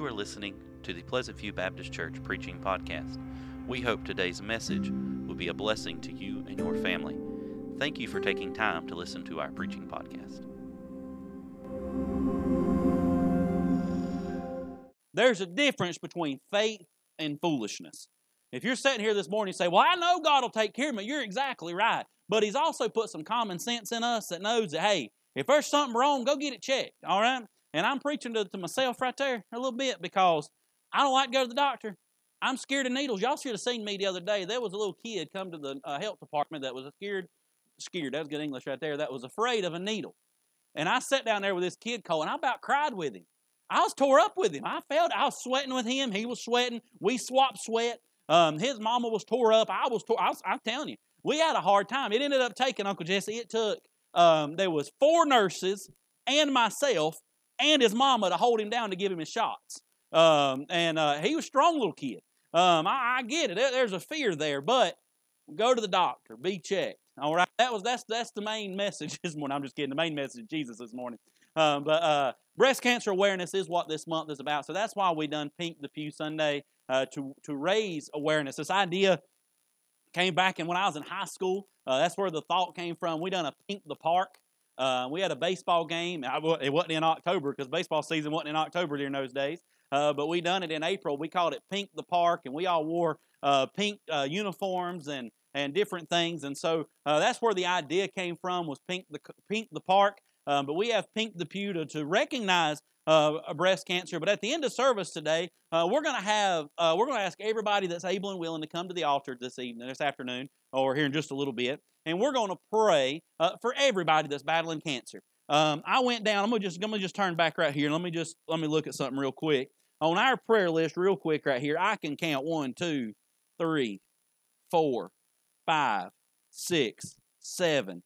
You are listening to the Pleasant View Baptist Church Preaching Podcast. We hope today's message will be a blessing to you and your family. Thank you for taking time to listen to our preaching podcast. There's a difference between faith and foolishness. If you're sitting here this morning and say, Well, I know God will take care of me, you're exactly right. But He's also put some common sense in us that knows that, hey, if there's something wrong, go get it checked, all right? And I'm preaching to, to myself right there a little bit because I don't like to go to the doctor. I'm scared of needles. Y'all should have seen me the other day. There was a little kid come to the uh, health department that was scared, scared, that's good English right there, that was afraid of a needle. And I sat down there with this kid, Cole, and I about cried with him. I was tore up with him. I felt I was sweating with him. He was sweating. We swapped sweat. Um, his mama was tore up. I was tore. I was, I'm telling you, we had a hard time. It ended up taking Uncle Jesse. It took um, there was four nurses and myself and his mama to hold him down to give him his shots. Um, and uh, he was a strong little kid. Um, I, I, get it. There's a fear there, but go to the doctor, be checked. All right, that was that's that's the main message this morning. I'm just kidding. The main message of Jesus this morning. Um, but uh, breast cancer awareness is what this month is about. So that's why we done Pink the Pew Sunday uh, to to raise awareness. This idea came back, and when I was in high school, uh, that's where the thought came from. We done a Pink the Park. Uh, we had a baseball game. It wasn't in October because baseball season wasn't in October during those days. Uh, but we done it in April. We called it Pink the Park, and we all wore uh, pink uh, uniforms and and different things. And so uh, that's where the idea came from was Pink the Pink the Park. Um, but we have Pink the Pew to, to recognize uh, breast cancer. But at the end of service today, uh, we're going to have uh, we're going to ask everybody that's able and willing to come to the altar this evening, this afternoon, or here in just a little bit, and we're going to pray uh, for everybody that's battling cancer. Um, I went down. I'm gonna just I'm gonna just turn back right here. Let me just let me look at something real quick on our prayer list, real quick right here. I can count one, two, three, four, five, six, seven.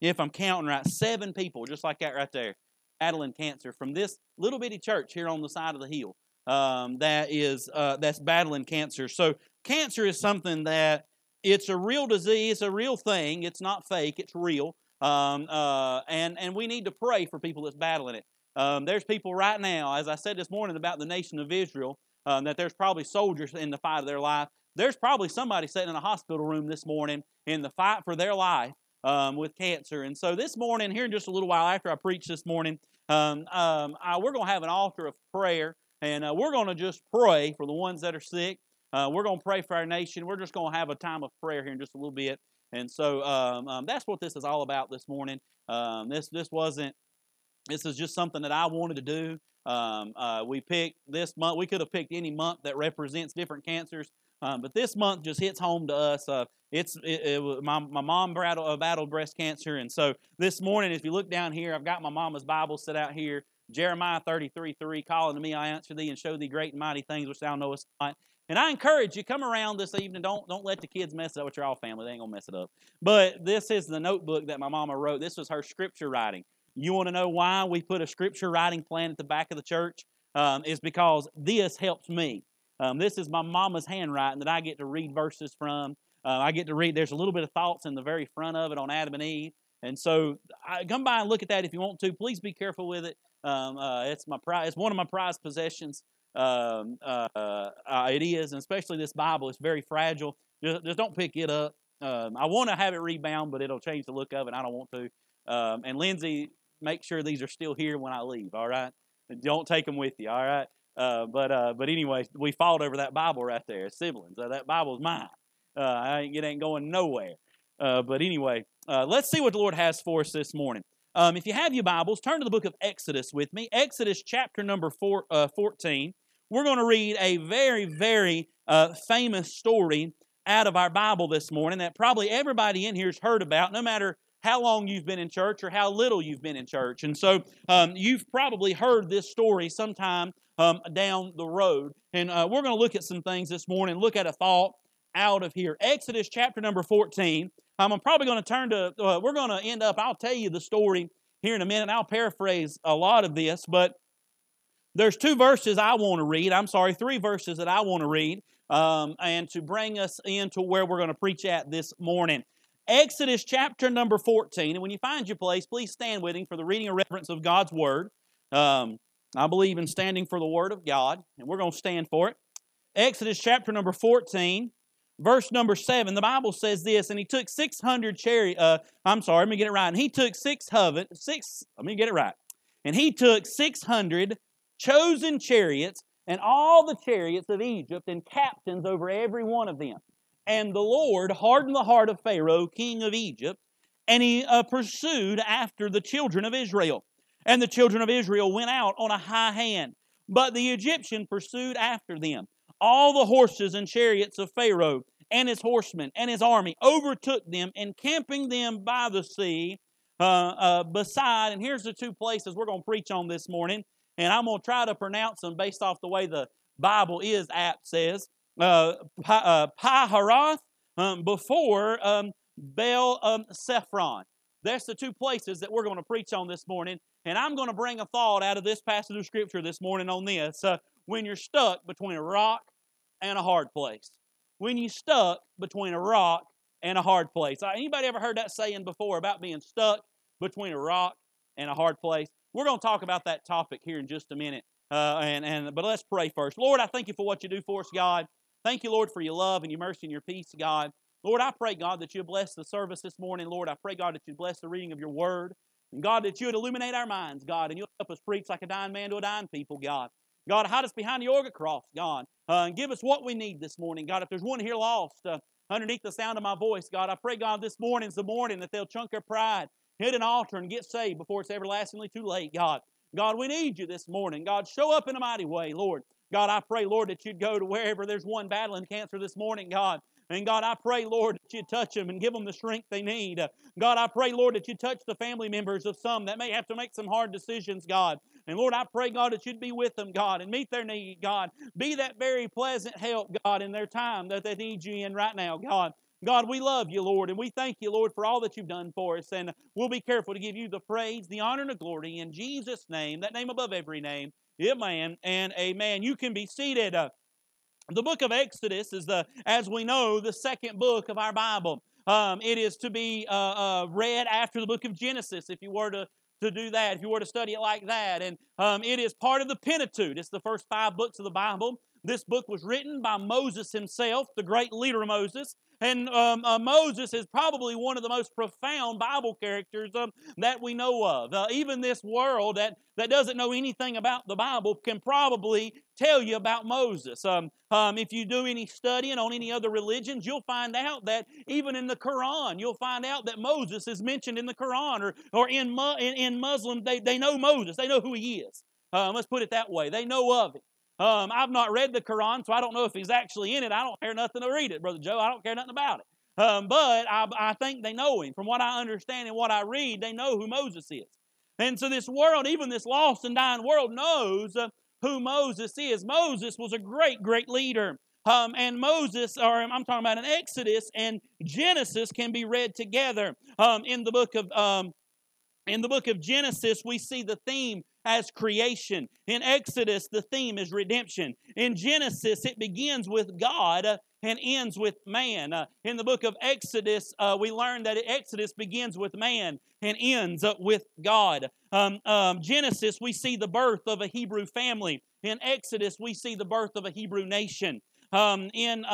If I'm counting right, seven people, just like that right there battling cancer from this little bitty church here on the side of the hill um, that is uh, that's battling cancer. So cancer is something that it's a real disease, a real thing. It's not fake. It's real. Um, uh, and and we need to pray for people that's battling it. Um, there's people right now, as I said this morning about the nation of Israel, um, that there's probably soldiers in the fight of their life. There's probably somebody sitting in a hospital room this morning in the fight for their life um, with cancer. And so this morning, here in just a little while after I preach this morning, um, um, I, we're going to have an altar of prayer, and uh, we're going to just pray for the ones that are sick. Uh, we're going to pray for our nation. We're just going to have a time of prayer here in just a little bit. And so um, um, that's what this is all about this morning. Um, this this wasn't. This is just something that I wanted to do. Um, uh, we picked this month. We could have picked any month that represents different cancers, um, but this month just hits home to us. Uh, it's it, it, my, my mom battled, uh, battled breast cancer, and so this morning, if you look down here, I've got my mama's Bible set out here. Jeremiah 33 3, calling to me, I answer thee and show thee great and mighty things which thou knowest not. And I encourage you, come around this evening. Don't don't let the kids mess it up with your all family. They ain't gonna mess it up. But this is the notebook that my mama wrote. This was her scripture writing. You want to know why we put a scripture writing plan at the back of the church? Um, is because this helps me. Um, this is my mama's handwriting that I get to read verses from. Uh, I get to read. There's a little bit of thoughts in the very front of it on Adam and Eve, and so I, come by and look at that if you want to. Please be careful with it. Um, uh, it's my prize. It's one of my prized possessions. Um, uh, uh, it is, and especially this Bible. It's very fragile. Just, just don't pick it up. Um, I want to have it rebound, but it'll change the look of it. I don't want to. Um, and Lindsay, make sure these are still here when I leave. All right. Don't take them with you. All right. Uh, but uh, but anyway, we fought over that Bible right there, siblings. Uh, that Bible's mine. Uh, it ain't going nowhere. But anyway, let's see what the Lord has for us this morning. Um, if you have your Bibles, turn to the book of Exodus with me. Exodus chapter number four, 14. We're going to read a very, very famous story out of our Bible this morning that probably everybody in here has heard about, no matter how long you've been in church or how little you've been in church. And so um, you've probably heard this story sometime um, down the road. And uh, we're going to look at some things this morning, look at a thought out of here. Exodus chapter number 14. I'm probably going to turn to, uh, we're going to end up, I'll tell you the story here in a minute. I'll paraphrase a lot of this, but there's two verses I want to read. I'm sorry, three verses that I want to read um, and to bring us into where we're going to preach at this morning. Exodus chapter number 14. And when you find your place, please stand with me for the reading and reference of God's Word. Um, I believe in standing for the Word of God, and we're going to stand for it. Exodus chapter number 14, verse number 7, the Bible says this, and he took 600 chariot, uh, I'm sorry, let me get it right. And he took six, six, let me get it right. And he took 600 chosen chariots and all the chariots of Egypt and captains over every one of them. And the Lord hardened the heart of Pharaoh, king of Egypt, and he uh, pursued after the children of Israel. And the children of Israel went out on a high hand, but the Egyptian pursued after them. All the horses and chariots of Pharaoh and his horsemen and his army overtook them, encamping them by the sea uh, uh, beside. And here's the two places we're going to preach on this morning, and I'm going to try to pronounce them based off the way the Bible is apt says. Uh, uh, um, before um, Baal um, Zephon. That's the two places that we're going to preach on this morning. And I'm going to bring a thought out of this passage of Scripture this morning on this. Uh, when you're stuck between a rock and a hard place. When you're stuck between a rock and a hard place. Uh, anybody ever heard that saying before about being stuck between a rock and a hard place? We're going to talk about that topic here in just a minute. Uh, and, and but let's pray first. Lord, I thank you for what you do for us, God. Thank you, Lord, for your love and your mercy and your peace, God. Lord, I pray, God, that you bless the service this morning. Lord, I pray, God, that you bless the reading of your word. And God, that you would illuminate our minds, God, and you'll help us preach like a dying man to a dying people, God. God, hide us behind the organ cross, God, uh, and give us what we need this morning. God, if there's one here lost uh, underneath the sound of my voice, God, I pray, God, this morning's the morning that they'll chunk their pride, hit an altar, and get saved before it's everlastingly too late, God. God, we need you this morning. God, show up in a mighty way, Lord. God, I pray, Lord, that you'd go to wherever there's one battling cancer this morning, God. And God, I pray, Lord, that you touch them and give them the strength they need. God, I pray, Lord, that you touch the family members of some that may have to make some hard decisions, God. And Lord, I pray, God, that you'd be with them, God, and meet their need, God. Be that very pleasant help, God, in their time that they need you in right now, God. God, we love you, Lord, and we thank you, Lord, for all that you've done for us. And we'll be careful to give you the praise, the honor, and the glory in Jesus' name, that name above every name. Amen and amen. You can be seated. Uh, The book of Exodus is the, as we know, the second book of our Bible. Um, it is to be uh, uh, read after the book of Genesis, if you were to to do that, if you were to study it like that. And um, it is part of the Pentateuch. It's the first five books of the Bible. This book was written by Moses himself, the great leader Moses. And um, uh, Moses is probably one of the most profound Bible characters um, that we know of. Uh, even this world that, that doesn't know anything about the Bible can probably tell you about Moses. Um, um, if you do any studying on any other religions, you'll find out that even in the Quran, you'll find out that Moses is mentioned in the Quran or, or in, in, in Muslim, they, they know Moses, they know who he is. Uh, let's put it that way. They know of him. Um, I've not read the Quran, so I don't know if he's actually in it. I don't care nothing to read it, Brother Joe. I don't care nothing about it. Um, but I, I think they know him. From what I understand and what I read, they know who Moses is. And so this world, even this lost and dying world, knows uh, who Moses is. Moses was a great, great leader. Um, and Moses, or I'm talking about an Exodus and Genesis, can be read together. Um, in the book of um, in the book of Genesis, we see the theme as creation. In Exodus, the theme is redemption. In Genesis, it begins with God uh, and ends with man. Uh, in the book of Exodus, uh, we learn that Exodus begins with man and ends uh, with God. Um, um, Genesis, we see the birth of a Hebrew family. In Exodus, we see the birth of a Hebrew nation. Um, in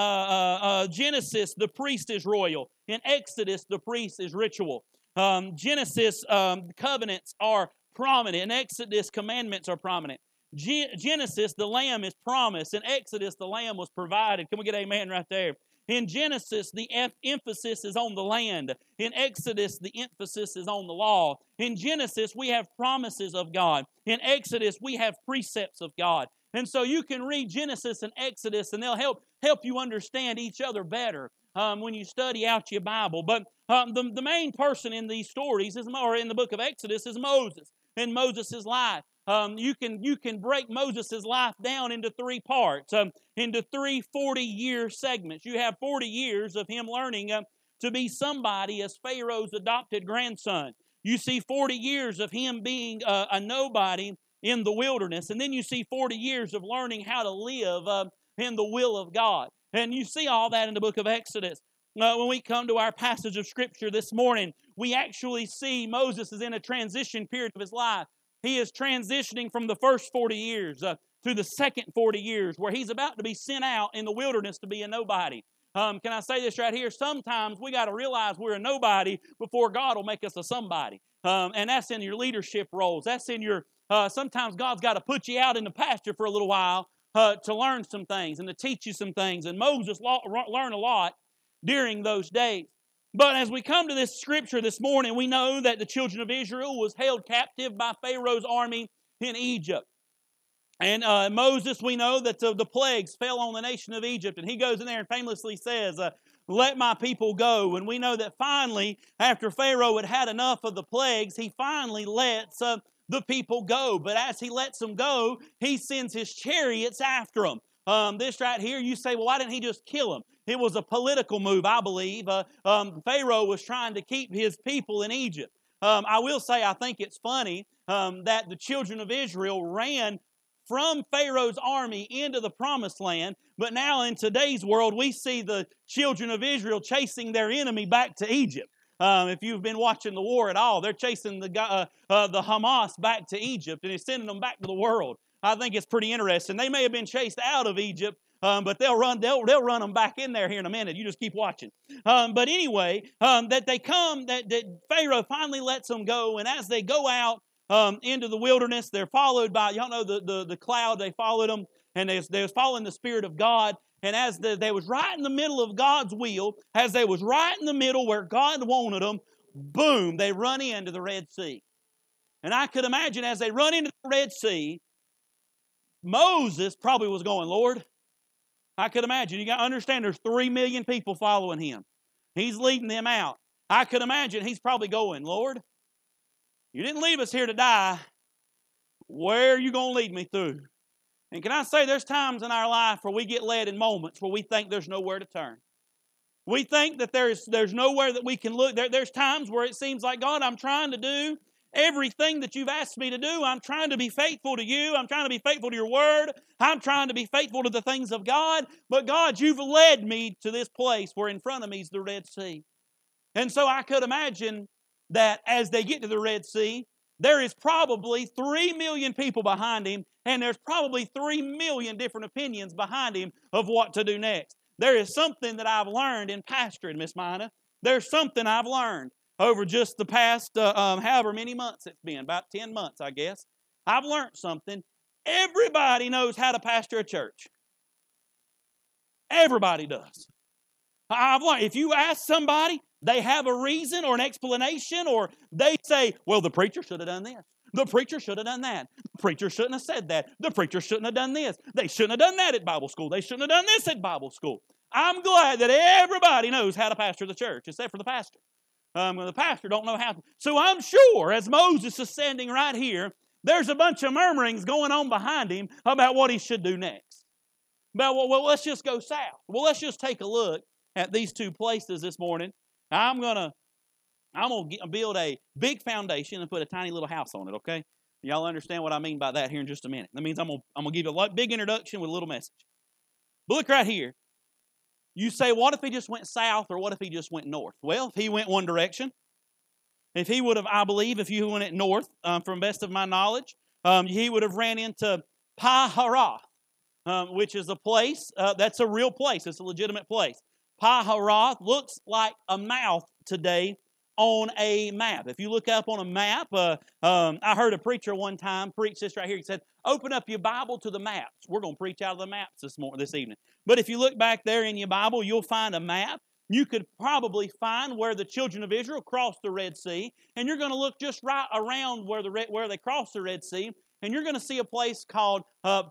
Genesis, the priest is royal. In Exodus, the priest is ritual. Um, Genesis um, covenants are prominent. In Exodus, commandments are prominent. Genesis, the lamb is promised. In Exodus, the lamb was provided. Can we get amen right there? In Genesis, the em- emphasis is on the land. In Exodus, the emphasis is on the law. In Genesis, we have promises of God. In Exodus, we have precepts of God. And so you can read Genesis and Exodus, and they'll help help you understand each other better um, when you study out your Bible. But um, the, the main person in these stories is, or in the book of Exodus, is Moses in Moses' life. Um, you can you can break Moses' life down into three parts, um, into three 40-year segments. You have 40 years of him learning uh, to be somebody as Pharaoh's adopted grandson. You see 40 years of him being uh, a nobody in the wilderness, and then you see 40 years of learning how to live uh, in the will of God. And you see all that in the book of Exodus. Uh, when we come to our passage of Scripture this morning, we actually see Moses is in a transition period of his life. he is transitioning from the first 40 years uh, to the second 40 years where he's about to be sent out in the wilderness to be a nobody. Um, can I say this right here? Sometimes we got to realize we're a nobody before God will make us a somebody. Um, and that's in your leadership roles. That's in your, uh, sometimes God's got to put you out in the pasture for a little while uh, to learn some things and to teach you some things. And Moses lo- learned a lot during those days. But as we come to this scripture this morning, we know that the children of Israel was held captive by Pharaoh's army in Egypt. And uh, Moses, we know that the, the, plagues fell on the nation of Egypt. And he goes in there and famously says, uh, Let my people go. And we know that finally, after Pharaoh had had enough of the plagues, he finally lets uh, the people go. But as he lets them go, he sends his chariots after them. Um, this right here, you say, well, why didn't he just kill them? It was a political move, I believe. Uh, um, Pharaoh was trying to keep his people in Egypt. Um, I will say, I think it's funny um, that the children of Israel ran from Pharaoh's army into the promised land. But now in today's world, we see the children of Israel chasing their enemy back to Egypt. Um, if you've been watching the war at all, they're chasing the, uh, uh, the Hamas back to Egypt and it's sending them back to the world. I think it's pretty interesting. They may have been chased out of Egypt, um, but they'll run they'll, they'll run them back in there here in a minute. You just keep watching. Um, but anyway, um, that they come that, that Pharaoh finally lets them go, and as they go out, um, into the wilderness. They're followed by, y'all know the, the, the cloud, they followed them, and they, they was following the Spirit of God. And as the, they was right in the middle of God's will, as they was right in the middle where God wanted them, boom, they run into the Red Sea. And I could imagine as they run into the Red Sea, Moses probably was going, Lord, I could imagine. You got to understand there's three million people following him. He's leading them out. I could imagine he's probably going, Lord, you didn't leave us here to die. Where are you going to lead me through? And can I say there's times in our life where we get led in moments where we think there's nowhere to turn. We think that there's, there's nowhere that we can look. There, there's times where it seems like, God, I'm trying to do everything that you've asked me to do. I'm trying to be faithful to you. I'm trying to be faithful to your word. I'm trying to be faithful to the things of God. But God, you've led me to this place where in front of me is the Red Sea. And so I could imagine that as they get to the Red Sea, there is probably 3 million people behind him, and there's probably 3 million different opinions behind him of what to do next. There is something that I've learned in pastoring, Miss Mina. There's something I've learned over just the past uh, um, however many months it's been, about 10 months, I guess. I've learned something. Everybody knows how to pastor a church. Everybody does. I've learned. If you ask somebody, they have a reason or an explanation, or they say, well, the preacher should have done this. The preacher should have done that. The preacher shouldn't have said that. The preacher shouldn't have done this. They shouldn't have done that at Bible school. They shouldn't have done this at Bible school. I'm glad that everybody knows how to pastor the church, except for the pastor. Um, the pastor don't know how to. So I'm sure as Moses is standing right here, there's a bunch of murmurings going on behind him about what he should do next. About, well, well let's just go south. Well, let's just take a look at these two places this morning I'm gonna I'm gonna build a big foundation and put a tiny little house on it. Okay, y'all understand what I mean by that here in just a minute. That means I'm gonna I'm gonna give you a big introduction with a little message. But look right here. You say, what if he just went south or what if he just went north? Well, if he went one direction, if he would have, I believe, if you went north, um, from best of my knowledge, um, he would have ran into Pi-hahiroth, um, which is a place uh, that's a real place. It's a legitimate place. Pi-hahiroth looks like a mouth today on a map. If you look up on a map, uh, um, I heard a preacher one time preach this right here. He said, "Open up your Bible to the maps." We're going to preach out of the maps this morning, this evening. But if you look back there in your Bible, you'll find a map. You could probably find where the children of Israel crossed the Red Sea, and you're going to look just right around where the where they crossed the Red Sea, and you're going to see a place called uh.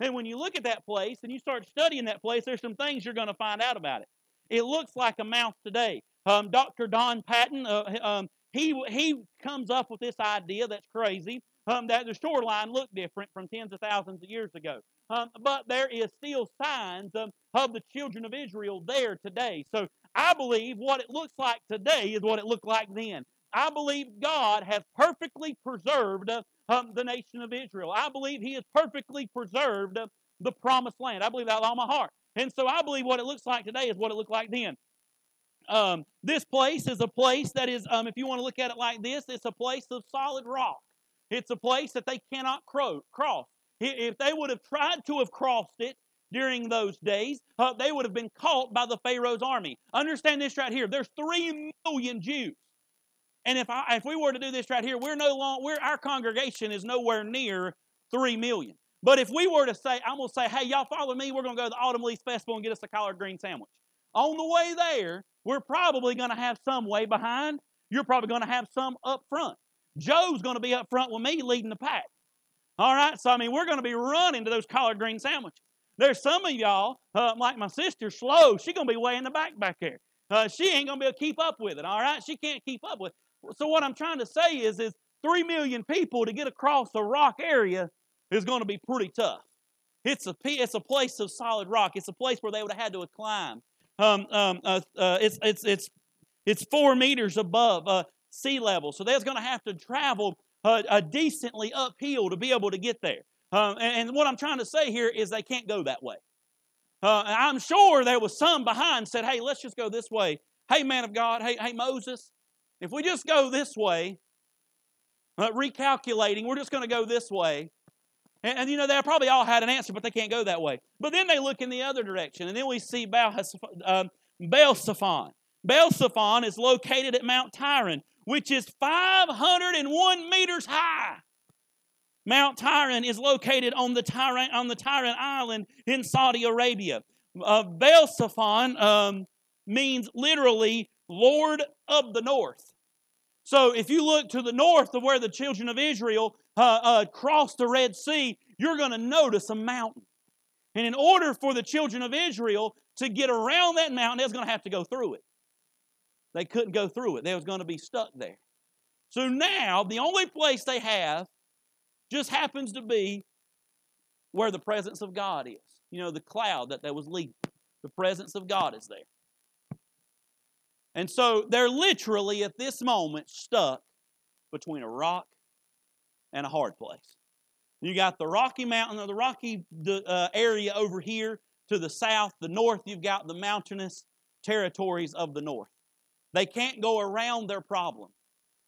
And when you look at that place and you start studying that place, there's some things you're going to find out about it. It looks like a mouth today. Um, Dr. Don Patton, uh, um, he, he comes up with this idea that's crazy um, that the shoreline looked different from tens of thousands of years ago. Um, but there is still signs of, the children of Israel there today. So I believe what it looks like today is what it looked like then. I believe God has perfectly preserved uh, um, the nation of Israel. I believe He has perfectly preserved uh, the promised land. I believe that with all my heart. And so I believe what it looks like today is what it looked like then. Um, this place is a place that is, um, if you want to look at it like this, it's a place of solid rock. It's a place that they cannot cro- cross. If they would have tried to have crossed it during those days, uh, they would have been caught by the Pharaoh's army. Understand this right here. There's three million Jews. And if I, if we were to do this right here, we're no longer we're our congregation is nowhere near three million. But if we were to say, I'm gonna say, hey, y'all follow me, we're gonna go to the Autumn Leaf Festival and get us a collard green sandwich. On the way there, we're probably gonna have some way behind. You're probably gonna have some up front. Joe's gonna be up front with me leading the pack. All right, so I mean, we're gonna be running to those collard green sandwiches. There's some of y'all, uh, like my sister, slow. She's gonna be way in the back back there. Uh, she ain't gonna be able to keep up with it. All right, she can't keep up with. It. So what I'm trying to say is, is three million people to get across a rock area is going to be pretty tough. It's a, it's a place of solid rock. It's a place where they would have had to climb. Um, um, uh, uh, it's, it's, it's, it's four meters above uh, sea level. So they're going to have to travel uh, decently uphill to be able to get there. Um, and, and, what I'm trying to say here is they can't go that way. Uh, I'm sure there was some behind said, hey, let's just go this way. Hey, man of God, hey, hey, Moses, if we just go this way, uh, recalculating, we're just going to go this way, and, and, you know, they probably all had an answer, but they can't go that way. But then they look in the other direction, and then we see um, Baal Zephon. Is located at Mount Tiran, which is 501 meters high. Mount Tiran is located on the Tiran, on the Tiran Island in Saudi Arabia. Uh, Baal Zephon um, means literally Lord of the North. So if you look to the north of where the children of Israel uh, uh, crossed the Red Sea, you're going to notice a mountain. And in order for the children of Israel to get around that mountain, they was going to have to go through it. They couldn't go through it. They was going to be stuck there. So now the only place they have just happens to be where the presence of God is. You know, the cloud that, that was leading. The presence of God is there. And so they're literally at this moment stuck between a rock and a hard place. You got the Rocky Mountain or the Rocky uh, area over here to the south. The north, you've got the mountainous territories of the north. They can't go around their problem.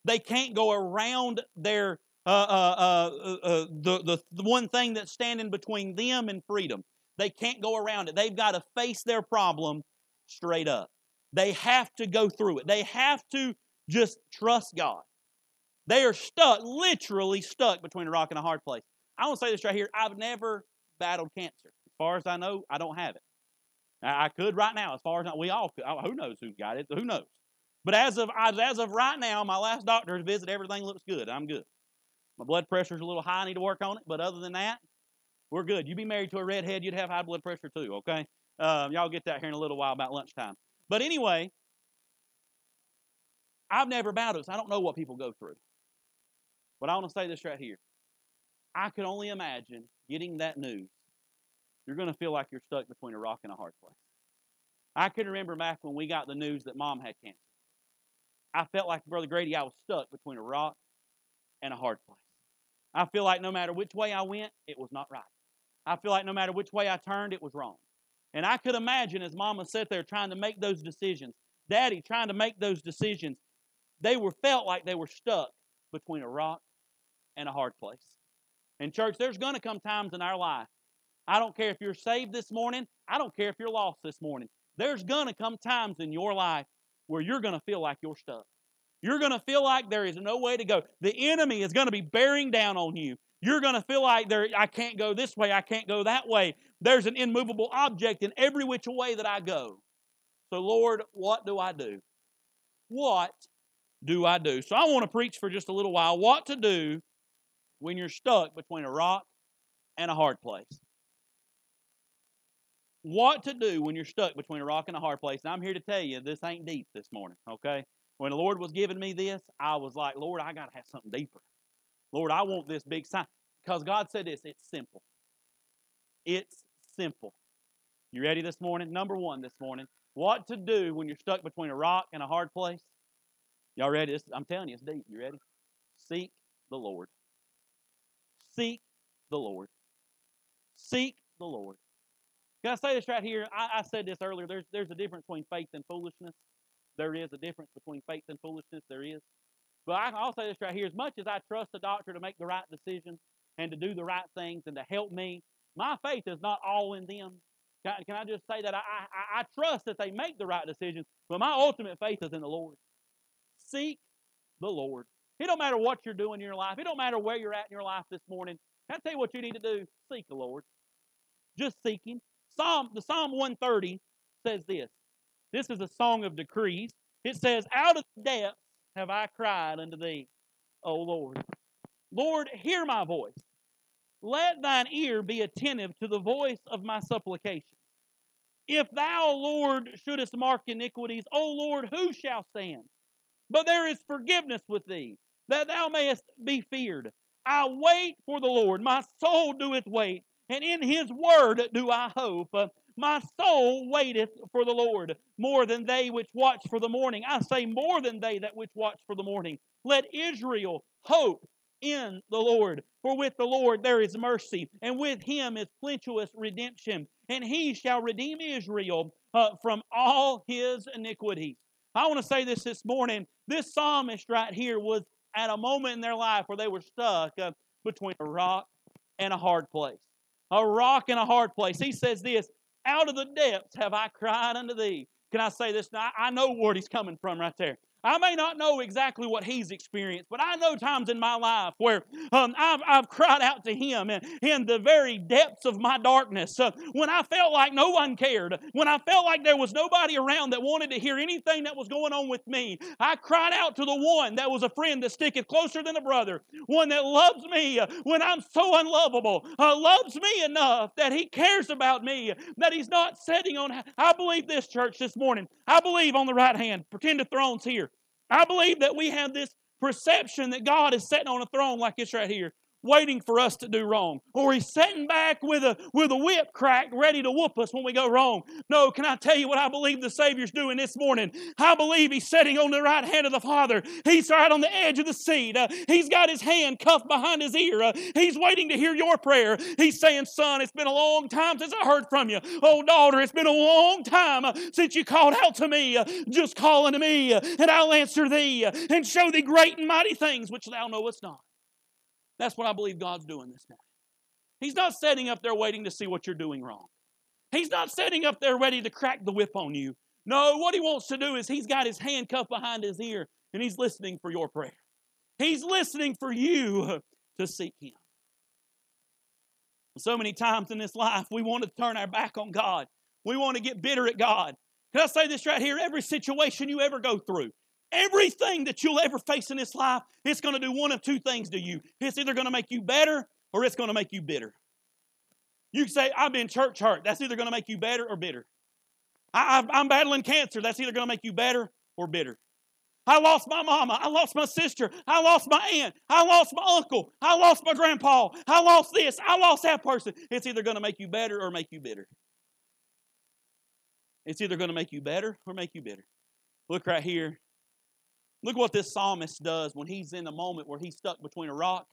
They can't go around their uh, uh, uh, uh the, the the one thing that's standing between them and freedom. They can't go around it. They've got to face their problem straight up. They have to go through it. They have to just trust God. They are stuck, literally stuck between a rock and a hard place. I want to say this right here. I've never battled cancer. As far as I know, I don't have it. I could right now, as far as I, we all could. Who knows who's got it? Who knows? But as of as of right now, my last doctor's visit, everything looks good. I'm good. My blood pressure's a little high. I need to work on it. But other than that, we're good. You'd be married to a redhead, you'd have high blood pressure too. Okay. Um, y'all get that here in a little while about lunchtime. But anyway, I've never battled. I don't know what people go through. But I want to say this right here. I can only imagine getting that news. You're going to feel like you're stuck between a rock and a hard place. I can remember back when we got the news that mom had cancer. I felt like, Brother Grady, I was stuck between a rock and a hard place. I feel like no matter which way I went, it was not right. I feel like no matter which way I turned, it was wrong. And I could imagine as mama sat there trying to make those decisions, daddy trying to make those decisions, they were felt like they were stuck between a rock and a hard place. And church, there's going to come times in our life. I don't care if you're saved this morning, I don't care if you're lost this morning. There's going to come times in your life where you're going to feel like you're stuck. You're going to feel like there is no way to go. The enemy is going to be bearing down on you. You're going to feel like there I can't go this way, I can't go that way. There's an immovable object in every which way that I go. So, Lord, what do I do? What do I do? So, I want to preach for just a little while what to do when you're stuck between a rock and a hard place. What to do when you're stuck between a rock and a hard place. And I'm here to tell you, this ain't deep this morning, okay? When the Lord was giving me this, I was like, Lord, I got to have something deeper. Lord, I want this big sign. Because God said this, it's simple. It's simple. You ready this morning? Number one this morning. What to do when you're stuck between a rock and a hard place? Y'all ready? I'm telling you, it's deep. You ready? Seek the Lord. Seek the Lord. Seek the Lord. Can I say this right here? I, I said this earlier. There's, there's a difference between faith and foolishness. There is a difference between faith and foolishness. There is. But I, I'll say this right here: as much as I trust the doctor to make the right decision and to do the right things and to help me, my faith is not all in them. Can I, can I just say that I, I, I trust that they make the right decisions, but my ultimate faith is in the Lord. Seek the Lord. It don't matter what you're doing in your life. It don't matter where you're at in your life this morning. I tell you what you need to do? Seek the Lord. Just seek Him. Psalm, the Psalm 130 says this. This is a song of degrees. It says, Out of the depths have I cried unto thee, O Lord. Lord, hear my voice. Let thine ear be attentive to the voice of my supplication. If thou, Lord, shouldest mark iniquities, O Lord, who shall stand? But there is forgiveness with thee, that thou mayest be feared. I wait for the Lord. My soul doeth wait, and in his word do I hope. My soul waiteth for the Lord more than they which watch for the morning. I say more than they that which watch for the morning. Let Israel hope in the Lord. For with the Lord there is mercy, and with him is plenteous redemption, and he shall redeem Israel uh, from all his iniquities. I want to say this this morning. This psalmist right here was at a moment in their life where they were stuck uh, between a rock and a hard place. A rock and a hard place. He says this Out of the depths have I cried unto thee. Can I say this? Now, I know where he's coming from right there. I may not know exactly what he's experienced, but I know times in my life where um, I've, I've cried out to him in, in the very depths of my darkness. Uh, when I felt like no one cared, when I felt like there was nobody around that wanted to hear anything that was going on with me, I cried out to the one that was a friend that sticketh closer than a brother, one that loves me uh, when I'm so unlovable, uh, loves me enough that he cares about me, that he's not sitting on. I believe this church this morning. I believe on the right hand, pretend the throne's here. I believe that we have this perception that God is sitting on a throne like it's right here waiting for us to do wrong. Or he's sitting back with a, with a whip cracked, ready to whoop us when we go wrong. No, can I tell you what I believe the Savior's doing this morning? I believe he's sitting on the right hand of the Father. He's right on the edge of the seat. Uh, he's got his hand cuffed behind his ear. Uh, he's waiting to hear your prayer. He's saying, Son, it's been a long time since I heard from you. Oh, daughter, it's been a long time uh, since you called out to me. Uh, just call unto me, uh, and I'll answer thee uh, and show thee great and mighty things which thou knowest not. That's what I believe God's doing this morning. He's not sitting up there waiting to see what you're doing wrong. He's not sitting up there ready to crack the whip on you. No, what he wants to do is he's got his handcuff behind his ear and he's listening for your prayer. He's listening for you to seek him. So many times in this life, we want to turn our back on God. We want to get bitter at God. Can I say this right here? Every situation you ever go through, Everything that you'll ever face in this life, it's going to do one of two things to you. It's either going to make you better or it's going to make you bitter. You say, I've been church hurt. That's either going to make you better or bitter. I, am battling cancer. That's either going to make you better or bitter. I lost my mama. I lost my sister. I lost my aunt. I lost my uncle. I lost my grandpa. I lost this. I lost that person. It's either going to make you better or make you bitter. It's either going to make you better or make you bitter. Look right here Look what this psalmist does when he's in a moment where he's stuck between a rock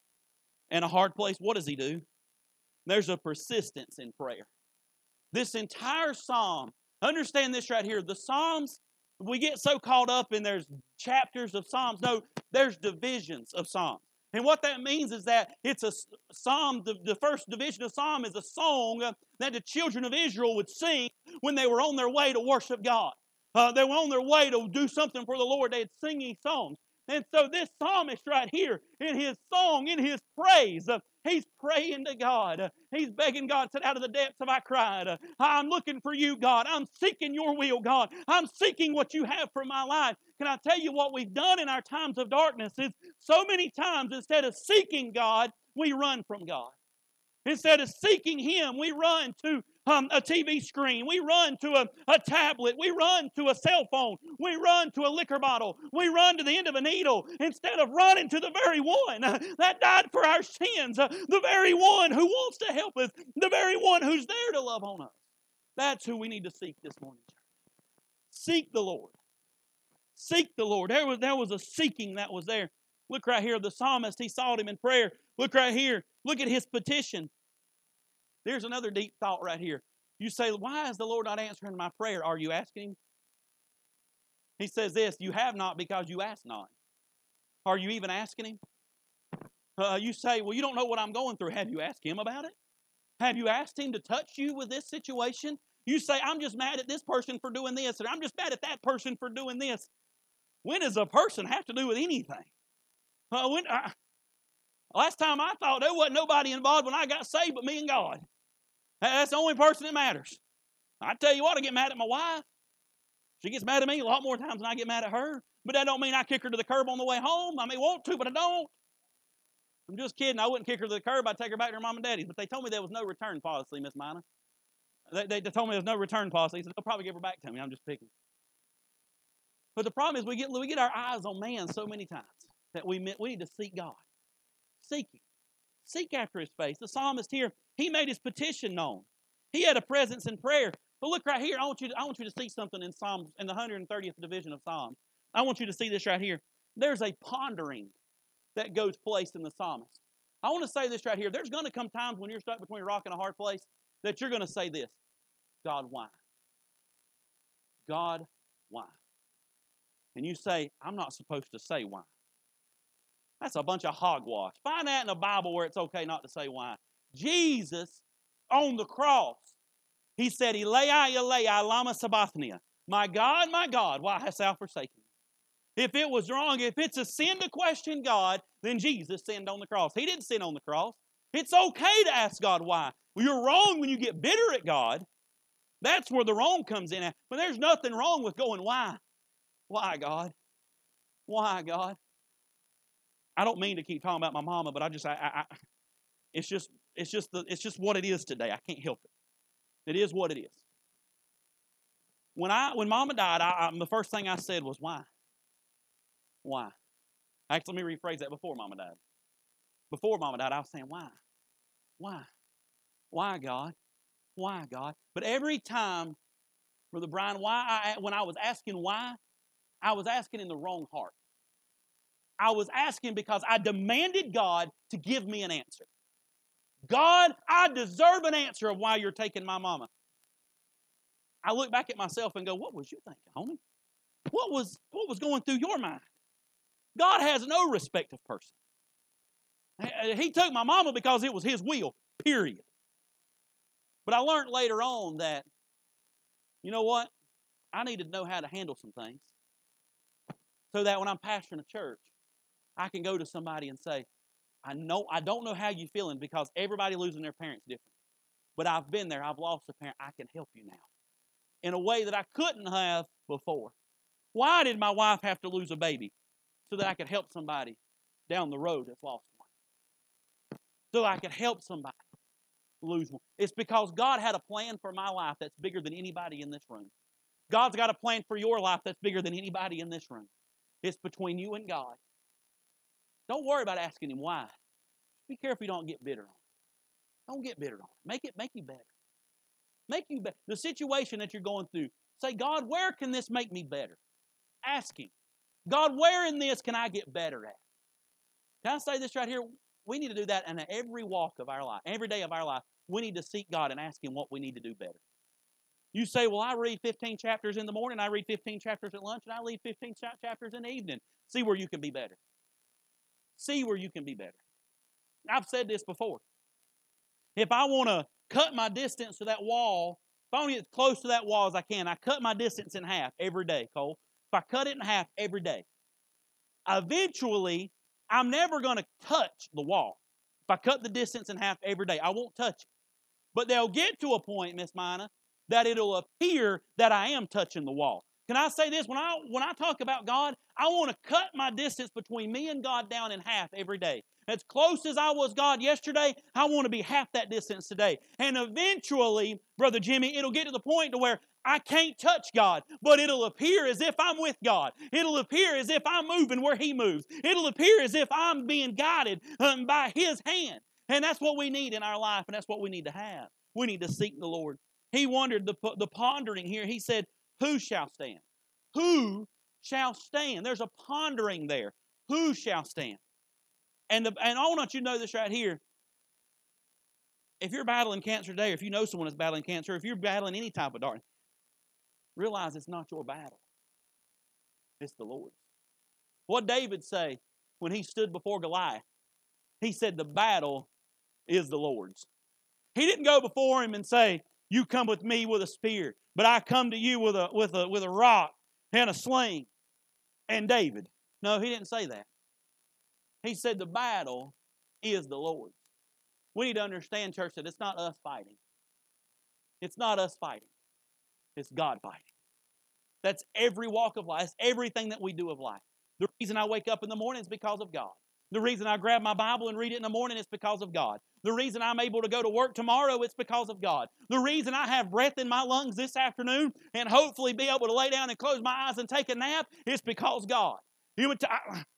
and a hard place. What does he do? There's a persistence in prayer. This entire psalm, understand this right here. The psalms, we get so caught up in there's chapters of psalms. No, there's divisions of psalms. And what that means is that it's a psalm, the, the first division of psalm is a song that the children of Israel would sing when they were on their way to worship God. Uh, they were on their way to do something for the Lord. They had singing songs. And so this psalmist right here, in his song, in his praise, uh, he's praying to God. Uh, he's begging God, said, out of the depths have I cried. Uh, I'm looking for you, God. I'm seeking your will, God. I'm seeking what you have for my life. Can I tell you what we've done in our times of darkness is so many times instead of seeking God, we run from God. Instead of seeking Him, we run to um, a TV screen. We run to a, a tablet. We run to a cell phone. We run to a liquor bottle. We run to the end of a needle instead of running to the very one that died for our sins, uh, the very one who wants to help us, the very one who's there to love on us. That's who we need to seek this morning, church. Seek the Lord. Seek the Lord. There was, there was a seeking that was there. Look right here. The psalmist, he sought him in prayer. Look right here. Look at his petition. There's another deep thought right here. You say, Why is the Lord not answering my prayer? Are you asking Him? He says this, You have not because you ask not. Are you even asking Him? Uh, you say, Well, you don't know what I'm going through. Have you asked Him about it? Have you asked Him to touch you with this situation? You say, I'm just mad at this person for doing this, and I'm just mad at that person for doing this. When does a person have to do with anything? Uh, when, uh, last time I thought there wasn't nobody involved when I got saved but me and God. That's the only person that matters. I tell you what, I get mad at my wife. She gets mad at me a lot more times than I get mad at her. But that don't mean I kick her to the curb on the way home. I may want to, but I don't. I'm just kidding. I wouldn't kick her to the curb. I'd take her back to her mom and daddy's. But they told me there was no return policy, Miss Mina. They, they, they, told me there's no return policy. So they'll probably give her back to me. I'm just picking. But the problem is we get we get our eyes on man so many times that we we need to seek God. Seek Seek after His face. The psalmist here, he made his petition known. He had a presence in prayer. But look right here. I want you to, I want you to see something in Psalms in the 130th division of Psalms. I want you to see this right here. There's a pondering that goes place in the psalmist. I want to say this right here. There's going to come times when you're stuck between a rock and a hard place that you're going to say this God, why? God, why? And you say, I'm not supposed to say why. That's a bunch of hogwash. Find that in the Bible where it's okay not to say why. Jesus on the cross, he said, Elai, Elai, lama sabachthani. My God, my God, why hast thou forsaken me? If it was wrong, if it's a sin to question God, then Jesus sinned on the cross. He didn't sin on the cross. It's okay to ask God why. Well, you're wrong when you get bitter at God. That's where the wrong comes in. But there's nothing wrong with going, why? Why, God? Why, God? I don't mean to keep talking about my mama, but I just, I, I, it's just, it's just, the, it's just what it is today. I can't help it. It is what it is. When I, when Mama died, I, I, the first thing I said was, "Why? Why?" Actually, let me rephrase that. Before Mama died, before Mama died, I was saying, "Why? Why? Why, God? Why, God?" But every time, Brother Brian, why I, when I was asking why, I was asking in the wrong heart. I was asking because I demanded God to give me an answer. God, I deserve an answer of why you're taking my mama. I look back at myself and go, what was you thinking, homie? What was, what was going through your mind? God has no respect of person. He uh, took my mama because it was his will, period. But I learned later on that, you know what? I need to know how to handle some things so that when I'm pastoring a church, I can go to somebody and say, I know I don't know how you're feeling because everybody losing their parents different. But I've been there, I've lost a parent, I can help you now. In a way that I couldn't have before. Why did my wife have to lose a baby? So that I could help somebody down the road that's lost one. So I could help somebody lose one. It's because God had a plan for my life that's bigger than anybody in this room. God's got a plan for your life that's bigger than anybody in this room. It's between you and God. Don't worry about asking him why. Be careful you don't get bitter on it. Don't get bitter on it. Make it make you better. Make you better. The situation that you're going through, say, God, where can this make me better? Ask him. God, where in this can I get better at? Can I say this right here? We need to do that in every walk of our life, every day of our life. We need to seek God and ask Him what we need to do better. You say, Well, I read 15 chapters in the morning, I read 15 chapters at lunch, and I read 15 chapters in the evening. See where you can be better. See where you can be better. I've said this before. If I want to cut my distance to that wall, if I want to get as close to that wall as I can, I cut my distance in half every day, Cole. If I cut it in half every day, eventually I'm never going to touch the wall. If I cut the distance in half every day, I won't touch it. But they'll get to a point, Miss Mina, that it'll appear that I am touching the wall. Can I say this? When I when I talk about God, I want to cut my distance between me and God down in half every day. As close as I was God yesterday, I want to be half that distance today. And eventually, Brother Jimmy, it'll get to the point to where I can't touch God, but it'll appear as if I'm with God. It'll appear as if I'm moving where He moves. It'll appear as if I'm being guided um, by His hand. And that's what we need in our life, and that's what we need to have. We need to seek the Lord. He wondered the, the pondering here. He said, who shall stand? Who shall stand? There's a pondering there. Who shall stand? And, the, and I want you to know this right here. If you're battling cancer today, or if you know someone that's battling cancer, if you're battling any type of darkness, realize it's not your battle. It's the Lord's. What David say? when he stood before Goliath. He said, The battle is the Lord's. He didn't go before him and say, You come with me with a spear, but I come to you with a, with a, with a rock and a sling and David. No, he didn't say that. He said, The battle is the Lord's. We need to understand, church, that it's not us fighting. It's not us fighting. It's God fighting. That's every walk of life. Everything that we do of life. The reason I wake up in the morning is because of God. The reason I grab my Bible and read it in the morning is because of God. The reason I'm able to go to work tomorrow is because of God. The reason I have breath in my lungs this afternoon and hopefully be able to lay down and close my eyes and take a nap is because God.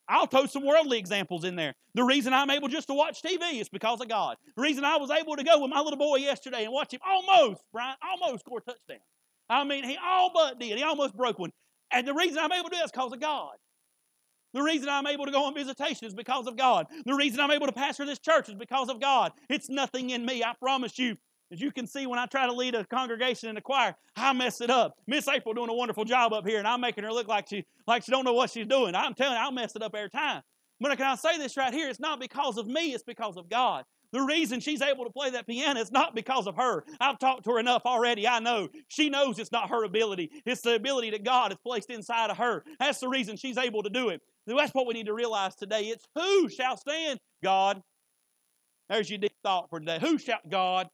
I'll throw some worldly examples in there. The reason I'm able just to watch TV is because of God. The reason I was able to go with my little boy yesterday and watch him almost, Brian, almost score a touchdown. I mean, he all but did. He almost broke one. And the reason I'm able to do that is because of God. The reason I'm able to go on visitation is because of God. The reason I'm able to pastor this church is because of God. It's nothing in me. I promise you. As you can see, when I try to lead a congregation in a choir, I mess it up. Miss April doing a wonderful job up here, and I'm making her look like she like she don't know what she's doing. I'm telling you, I'll mess it up every time. But can I say this right here? It's not because of me, it's because of God. The reason she's able to play that piano is not because of her. I've talked to her enough already. I know. She knows it's not her ability. It's the ability that God has placed inside of her. That's the reason she's able to do it. That's what we need to realize today. It's who shall stand? God. There's your deep thought for today. Who shall God?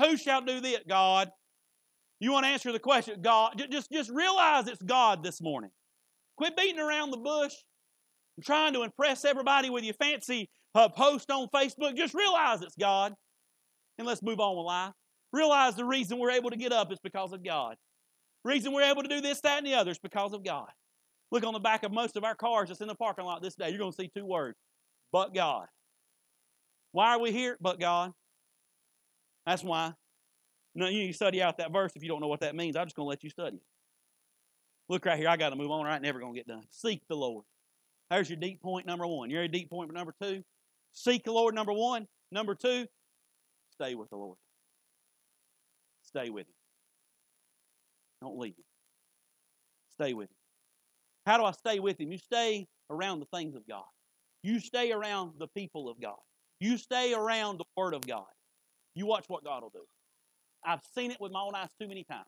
Who shall do this? God. You want to answer the question, God. Just, just realize it's God this morning. Quit beating around the bush and trying to impress everybody with your fancy uh, post on Facebook. Just realize it's God. And let's move on with life. Realize the reason we're able to get up is because of God. The reason we're able to do this, that, and the other is because of God. Look on the back of most of our cars that's in the parking lot this day. You're going to see two words. But God. Why are we here? But God. That's why. No, you study out that verse if you don't know what that means. I'm just going to let you study. Look right here. I got to move on. Right, never going to get done. Seek the Lord. There's your deep point number one. You're a deep point number two. Seek the Lord number one. Number two, stay with the Lord. Stay with Him. Don't leave Him. Stay with Him. How do I stay with Him? You stay around the things of God. You stay around the people of God. You stay around the Word of God. You watch what God will do. I've seen it with my own eyes too many times.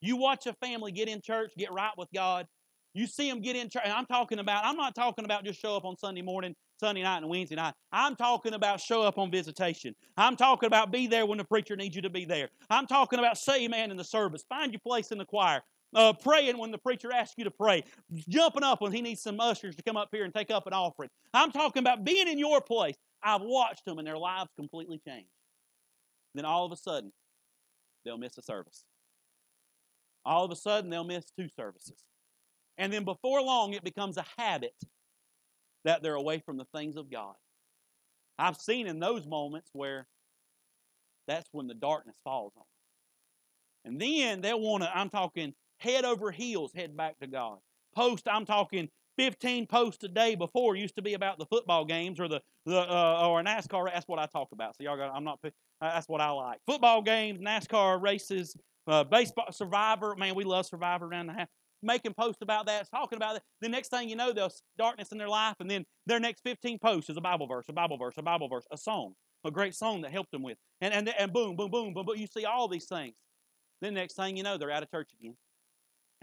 You watch a family get in church, get right with God. You see them get in church. I'm talking about, I'm not talking about just show up on Sunday morning, Sunday night, and Wednesday night. I'm talking about show up on visitation. I'm talking about be there when the preacher needs you to be there. I'm talking about say amen in the service. Find your place in the choir. Uh, praying when the preacher asks you to pray, jumping up when he needs some ushers to come up here and take up an offering. I'm talking about being in your place. I've watched them and their lives completely change. Then all of a sudden, they'll miss a service. All of a sudden, they'll miss two services. And then before long, it becomes a habit that they're away from the things of God. I've seen in those moments where that's when the darkness falls on them. And then they'll want to, I'm talking head over heels, head back to God. Post, I'm talking 15 posts a day before used to be about the football games or the, the uh, or NASCAR. That's what I talk about. So y'all got, I'm not, that's what I like. Football games, NASCAR races, uh, baseball, Survivor. Man, we love Survivor around the house making posts about that, talking about it. The next thing you know, there's darkness in their life, and then their next 15 posts is a Bible verse, a Bible verse, a Bible verse, a song, a great song that helped them with. And, and, and boom, boom, boom, boom, boom. You see all these things. Then next thing you know, they're out of church again.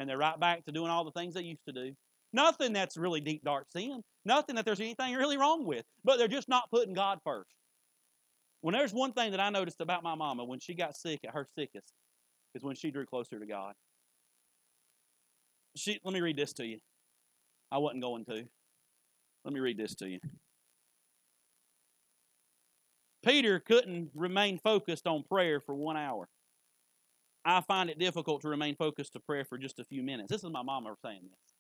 And they're right back to doing all the things they used to do. Nothing that's really deep, dark sin. Nothing that there's anything really wrong with. But they're just not putting God first. When there's one thing that I noticed about my mama when she got sick at her sickest, is when she drew closer to God. She, let me read this to you. I wasn't going to. Let me read this to you. Peter couldn't remain focused on prayer for one hour. I find it difficult to remain focused to prayer for just a few minutes. This is my mama saying this.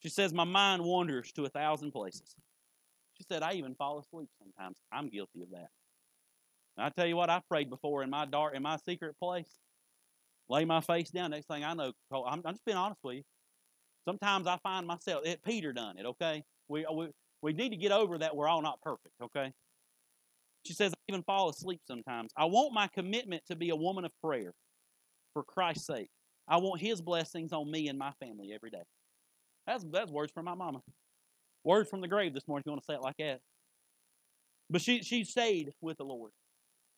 She says, My mind wanders to a thousand places. She said, I even fall asleep sometimes. I'm guilty of that. And I tell you what, I prayed before in my dark, in my secret place lay my face down. Next thing I know, I'm, I'm just being honest with you. Sometimes I find myself, it, Peter done it, okay? We, we, we need to get over that we're all not perfect, okay? She says, I even fall asleep sometimes. I want my commitment to be a woman of prayer for Christ's sake. I want His blessings on me and my family every day. That's, that's words from my mama. Words from the grave this morning, if you want to say it like that. But she, she stayed with the Lord.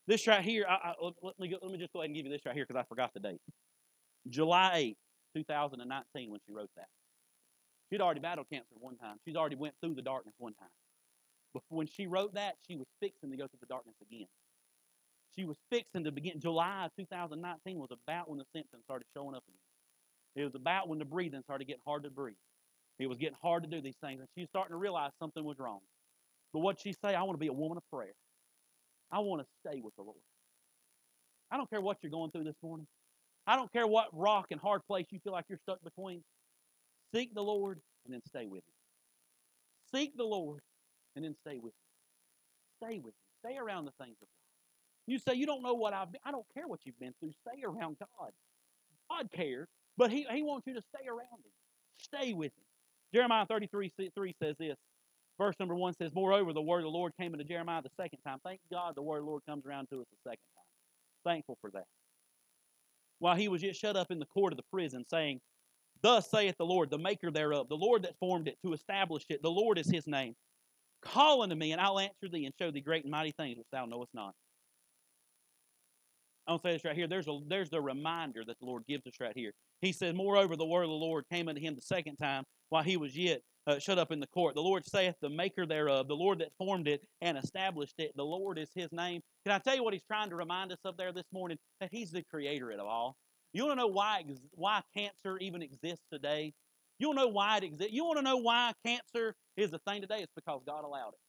This right here, I, I, let, me let me just go ahead and give you this right here because I forgot the date. July 8, 2019, when she wrote that. She'd already battled cancer one time. She's already went through the darkness one time. But when she wrote that, she was fixing to go through the darkness again. She was fixing to begin. July of 2019 was about when the symptoms started showing up again. It was about when the breathing started getting hard to breathe. It was getting hard to do these things, and she's starting to realize something was wrong. But what she say? I want to be a woman of prayer. I want to stay with the Lord. I don't care what you're going through this morning. I don't care what rock and hard place you feel like you're stuck between. Seek the Lord and then stay with Him. Seek the Lord and then stay with Him. Stay with Him. Stay around the things of God. You say, You don't know what I've been. I don't care what you've been through. Stay around God. God cares, but He, he wants you to stay around Him. Stay with Him. Jeremiah 33 3 says this. Verse number 1 says, Moreover, the word of the Lord came into Jeremiah the second time. Thank God the word of the Lord comes around to us the second time. Thankful for that. While he was yet shut up in the court of the prison, saying, Thus saith the Lord, the maker thereof, the Lord that formed it, to establish it. The Lord is his name. Call unto me, and I'll answer thee and show thee great and mighty things which thou knowest not. I want to say this right here. There's a there's the reminder that the Lord gives us right here. He said, Moreover, the word of the Lord came unto him the second time while he was yet uh, shut up in the court. The Lord saith, The maker thereof, the Lord that formed it and established it, the Lord is his name. Can I tell you what he's trying to remind us of there this morning? That he's the creator of all. You want to know why, why cancer even exists today? You want to know why it exists? You want to know why cancer is a thing today? It's because God allowed it.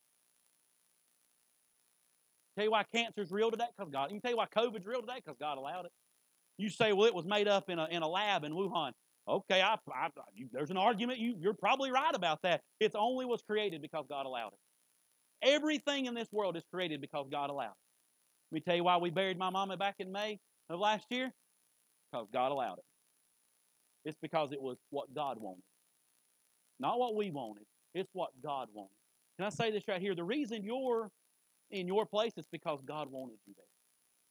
Tell you why cancer is real today? Because God. You can tell you why COVID's real today? Because God allowed it. You say, well, it was made up in a, in a lab in Wuhan. Okay, I, I, you, there's an argument. You, you're probably right about that. It only was created because God allowed it. Everything in this world is created because God allowed it. Let me tell you why we buried my mama back in May of last year. Because God allowed it. It's because it was what God wanted. Not what we wanted. It's what God wanted. Can I say this right here? The reason you're in your place it's because God wanted you there.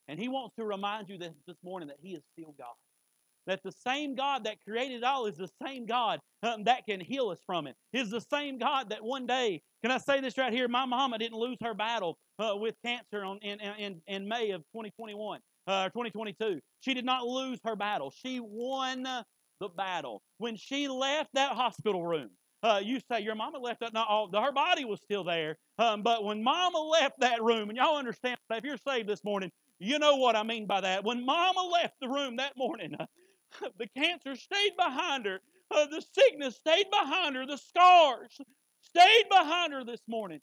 And He wants to remind you that this morning that He is still God. That the same God that created it all is the same God um, that can heal us from it. Is the same God that one day, can I say this right here? My mama didn't lose her battle uh, with cancer on, in, in, in May of 2021 uh, 2022. She did not lose her battle. She won the battle. When she left that hospital room, uh, you say your mama left that. No, her body was still there. Um, but when mama left that room, and y'all understand, if you're saved this morning, you know what I mean by that. When mama left the room that morning, uh, the cancer stayed behind her. Uh, the sickness stayed behind her. The scars stayed behind her this morning.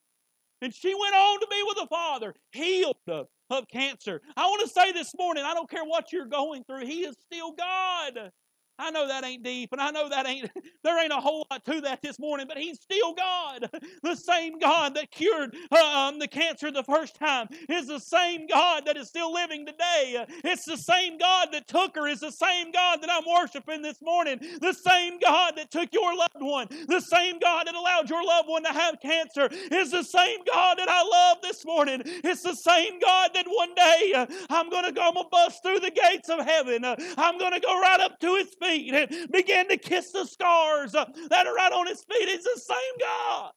And she went on to be with the Father, healed of, of cancer. I want to say this morning, I don't care what you're going through, He is still God. I know that ain't deep, and I know that ain't there ain't a whole lot to that this morning, but He's still God. The same God that cured uh, um, the cancer the first time is the same God that is still living today. It's the same God that took her. Is the same God that I'm worshiping this morning. The same God that took your loved one. The same God that allowed your loved one to have cancer is the same God that I love this morning. It's the same God that one day uh, I'm going to go. I'm going to bust through the gates of heaven. Uh, I'm going to go right up to His feet feet and began to kiss the scars uh, that are right on his feet. It's the same God.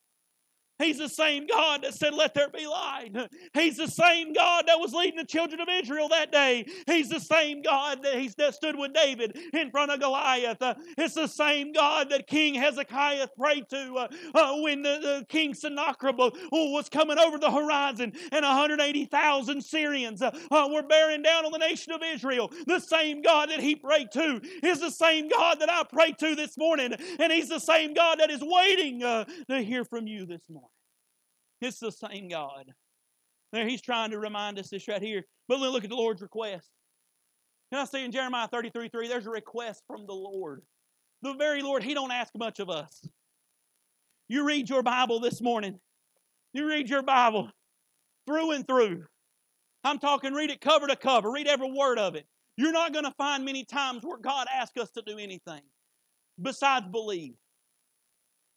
He's the same God that said, Let there be light. He's the same God that was leading the children of Israel that day. He's the same God that, stood with David in front of Goliath. Uh, it's the same God that King Hezekiah prayed to uh, uh, when the, the, King Sennacherib was coming over the horizon and 180,000 Syrians were bearing down on the nation of Israel. The same God that he prayed to is the same God that I pray to this morning. And he's the same God that is waiting to hear from you this morning. It's the same God. There, he's trying to remind us this right here. But look at the Lord's request. Can I say in Jeremiah 33 3, there's a request from the Lord. The very Lord, He don't ask much of us. You read your Bible this morning. You read your Bible through and through. I'm talking read it cover to cover. Read every word of it. You're not going to find many times where God asks us to do anything besides believe.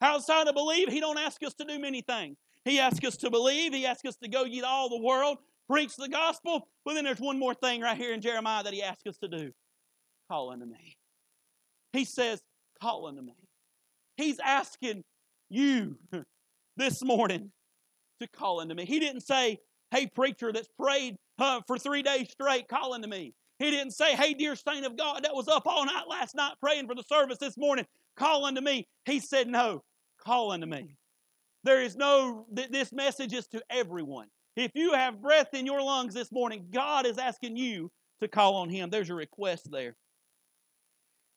Outside of believe, He don't ask us to do many things. He asks us to believe. He asks us to go ye all the world, preach the gospel. But then there's one more thing right here in Jeremiah that he asks us to do call unto me. He says, call unto me. He's asking you this morning to call unto me. He didn't say, Hey, preacher that's prayed uh, for three days straight, call unto me. He didn't say, Hey, dear saint of God that was up all night last night praying for the service this morning, call unto me. He said, No, call unto me. There is no, this message is to everyone. If you have breath in your lungs this morning, God is asking you to call on Him. There's a request there.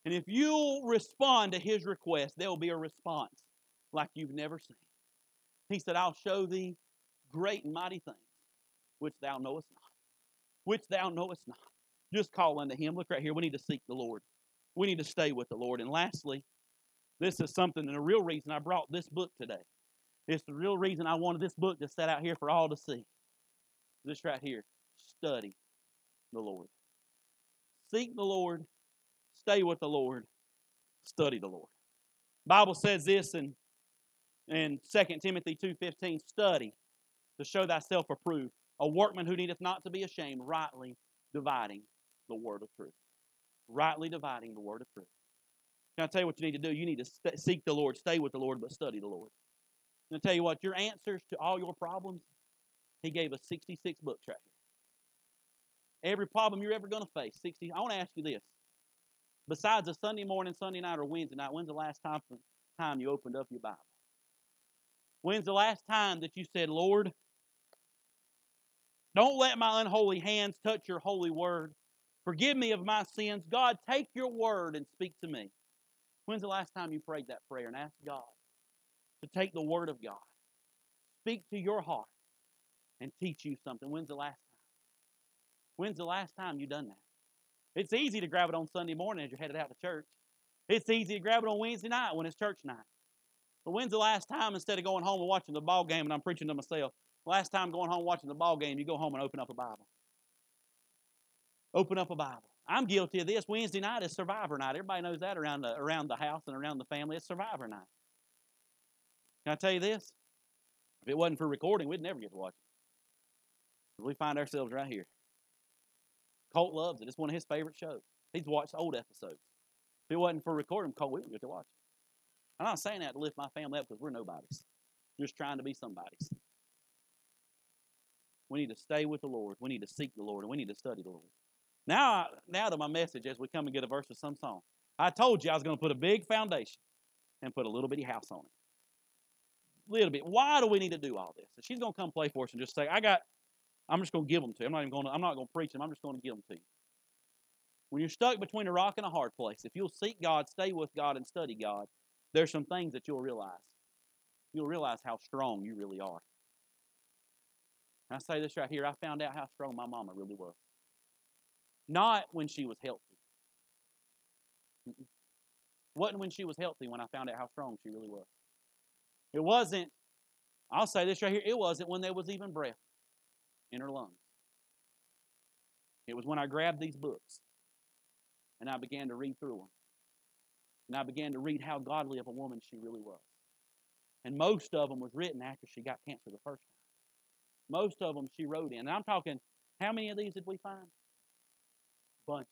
And if you'll respond to His request, there will be a response like you've never seen. He said, I'll show thee great and mighty things which thou knowest not. Which thou knowest not. Just call unto Him. Look right here. We need to seek the Lord. We need to stay with the Lord. And lastly, this is something, and the real reason I brought this book today. It's the real reason I wanted this book to set out here for all to see. This right here. Study the Lord. Seek the Lord. Stay with the Lord. Study the Lord. Bible says this in, in 2 Timothy 2.15, study to show thyself approved, a workman who needeth not to be ashamed, rightly dividing the word of truth. Rightly dividing the word of truth. Can I tell you what you need to do? You need to st- seek the Lord, stay with the Lord, but study the Lord. And I tell you what, your answers to all your problems, He gave us 66 books right. Every problem you're ever going to face, 60. I want to ask you this. Besides a Sunday morning, Sunday night, or Wednesday night, when's the last time, time you opened up your Bible? When's the last time that you said, Lord, don't let my unholy hands touch your holy word. Forgive me of my sins. God, take your word and speak to me. When's the last time you prayed that prayer and asked God to take the word of God, speak to your heart, and teach you something? When's the last time? When's the last time you done that? It's easy to grab it on Sunday morning as you're headed out to church. It's easy to grab it on Wednesday night when it's church night. But when's the last time instead of going home and watching the ball game and I'm preaching to myself, last time going home watching the ball game, you go home and open up a Bible. Open up a Bible. I'm guilty of this. Wednesday night is Survivor night. Everybody knows that around the, around the house and around the family. It's Survivor night. Can I tell you this? If it wasn't for recording, we'd never get to watch it. We find ourselves right here. Colt loves it. It's one of his favorite shows. He's watched old episodes. If it wasn't for recording, Colt, we would get to watch it. I'm not saying that to lift my family up because we're nobodies. just trying to be somebodies. We need to stay with the Lord. We need to seek the Lord, and we need to study the Lord. Now, now to my message as we come and get a verse of some song. I told you I was going to put a big foundation and put a little bitty house on it. Little bit. Why do we need to do all this? And she's going to come play for us and just say, I got I'm just going to give them to you. I'm not even going to, I'm not going to preach them. I'm just going to give them to you. When you're stuck between a rock and a hard place, if you'll seek God, stay with God, and study God, there's some things that you'll realize. You'll realize how strong you really are. And I say this right here. I found out how strong my mama really was. Not when she was healthy. Mm-mm. Wasn't when she was healthy when I found out how strong she really was. It wasn't, I'll say this right here, it wasn't when there was even breath in her lungs. It was when I grabbed these books and I began to read through them. And I began to read how godly of a woman she really was. And most of them was written after she got cancer the first time. Most of them she wrote in. And I'm talking, how many of these did we find? Bunches.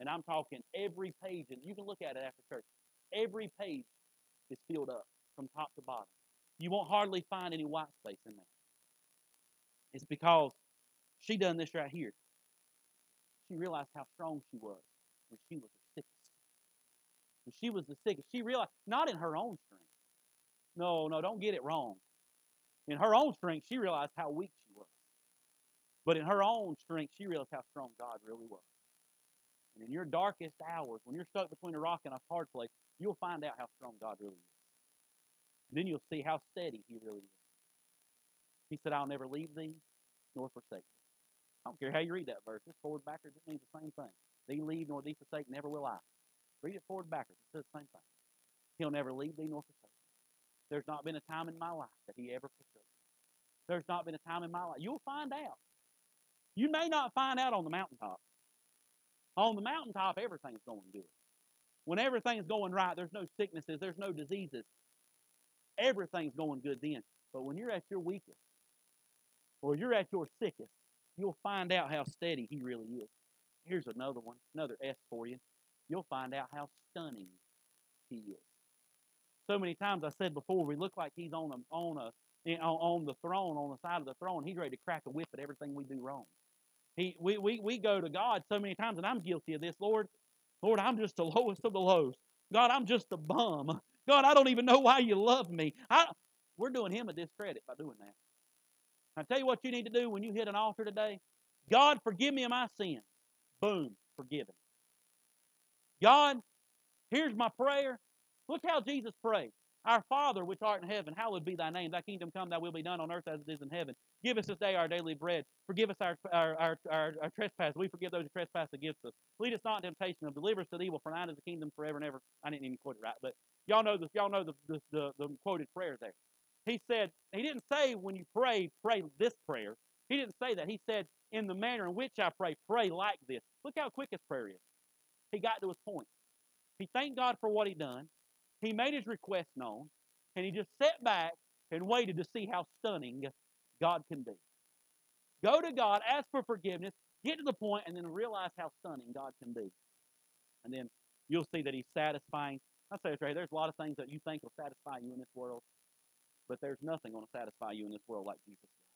And I'm talking every page, and you can look at it after church. Every page is filled up from top to bottom. You won't hardly find any white space in there. It's because she done this right here. She realized how strong she was when she was the sickest. When she was the sickest, she realized not in her own strength. No, no, don't get it wrong. In her own strength, she realized how weak she was. But in her own strength, she realized how strong God really was. And in your darkest hours, when you're stuck between a rock and a hard place, you'll find out how strong God really is. Then you'll see how steady He really is. He said, I'll never leave thee nor forsake thee. I don't care how you read that verse. It's forward backwards. It means the same thing. Thee leave nor thee forsake, never will I. Read it forward backwards. It says the same thing. He'll never leave thee nor forsake thee. There's not been a time in my life that he ever forsook me. There's not been a time in my life. You'll find out. You may not find out on the mountaintop. On the mountaintop, everything's going good. When everything's going right, there's no sicknesses, there's no diseases. Everything's going good then. But when you're at your weakest, or you're at your sickest, you'll find out how steady he really is. Here's another one, another S for you. You'll find out how stunning he is. so many times I said before, we look like he's on a on a eh, on the throne, on the side of the throne. He's ready to crack a whip at everything we do wrong. He, we, we, we go to God so many times, and I'm guilty of this. Lord, Lord, I'm just the lowest of the lows. God, I'm just a bum. God, I don't even know why you love me. I, we're doing him a discredit by doing that. I tell you what you need to do when you hit an altar today. God, forgive me of my sins. Boom, forgiven. God, here's my prayer. Look how Jesus prayed. Our Father which art in heaven, hallowed be thy name. Thy kingdom come, thy will be done on earth as it is in heaven. Give us this day our daily bread. Forgive us our, our, our, our, our trespasses. We forgive those who trespass against us. Lead us not in temptation, but deliver us from evil. For thine is the kingdom forever and ever. I didn't even quote it right, but y'all know the, y'all know the, the, the, the quoted prayer there. He said, he didn't say when you pray, pray this prayer. He didn't say that. He said, in the manner in which I pray, pray like this. Look how quick his prayer is. He got to his point. He thanked God for what he done. He made his request known, and he just sat back and waited to see how stunning God can be. Go to God, ask for forgiveness, get to the point, and then realize how stunning God can be. And then you'll see that He's satisfying. I say this right There's a lot of things that you think will satisfy you in this world, but there's nothing going to satisfy you in this world like Jesus does.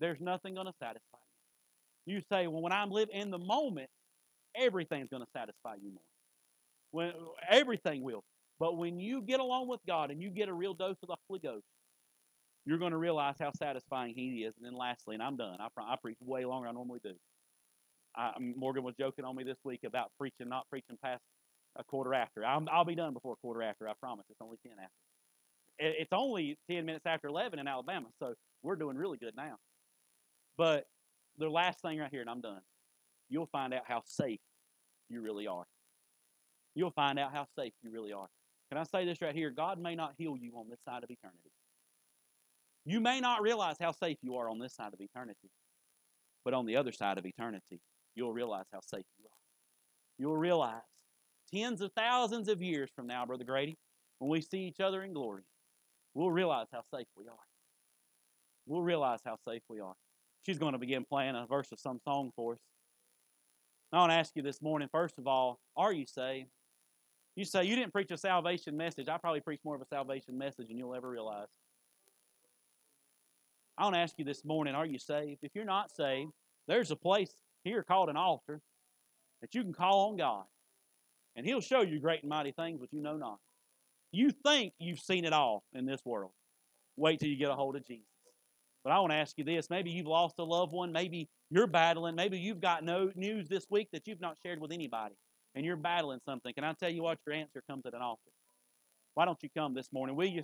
There's nothing going to satisfy you. You say, well, when I'm living in the moment, everything's going to satisfy you more. When everything will. But when you get along with God and you get a real dose of the Holy Ghost, you're going to realize how satisfying He is. And then lastly, and I'm done. I, I preach way longer than I normally do. I, um, Morgan was joking on me this week about preaching, not preaching past a quarter after. i will be done before a quarter after. I promise. It's only ten after. It, it's only ten minutes after eleven in Alabama, so we're doing really good now. But the last thing right here, and I'm done. You'll find out how safe you really are. You'll find out how safe you really are. Can I say this right here? God may not heal you on this side of eternity. You may not realize how safe you are on this side of eternity, but on the other side of eternity, you'll realize how safe you are. You'll realize tens of thousands of years from now, Brother Grady, when we see each other in glory, we'll realize how safe we are. We'll realize how safe we are. She's going to begin playing a verse of some song for us. I want to ask you this morning, first of all, are you saved? You say, You didn't preach a salvation message. I probably preached more of a salvation message than you'll ever realize. I want to ask you this morning are you saved? If you're not saved, there's a place here called an altar that you can call on God. And He'll show you great and mighty things which you know not. You think you've seen it all in this world. Wait till you get a hold of Jesus. But I want to ask you this maybe you've lost a loved one, maybe you're battling, maybe you've got no news this week that you've not shared with anybody and you're battling something, can I tell you what? Your answer comes at an altar. Why don't you come this morning? Will you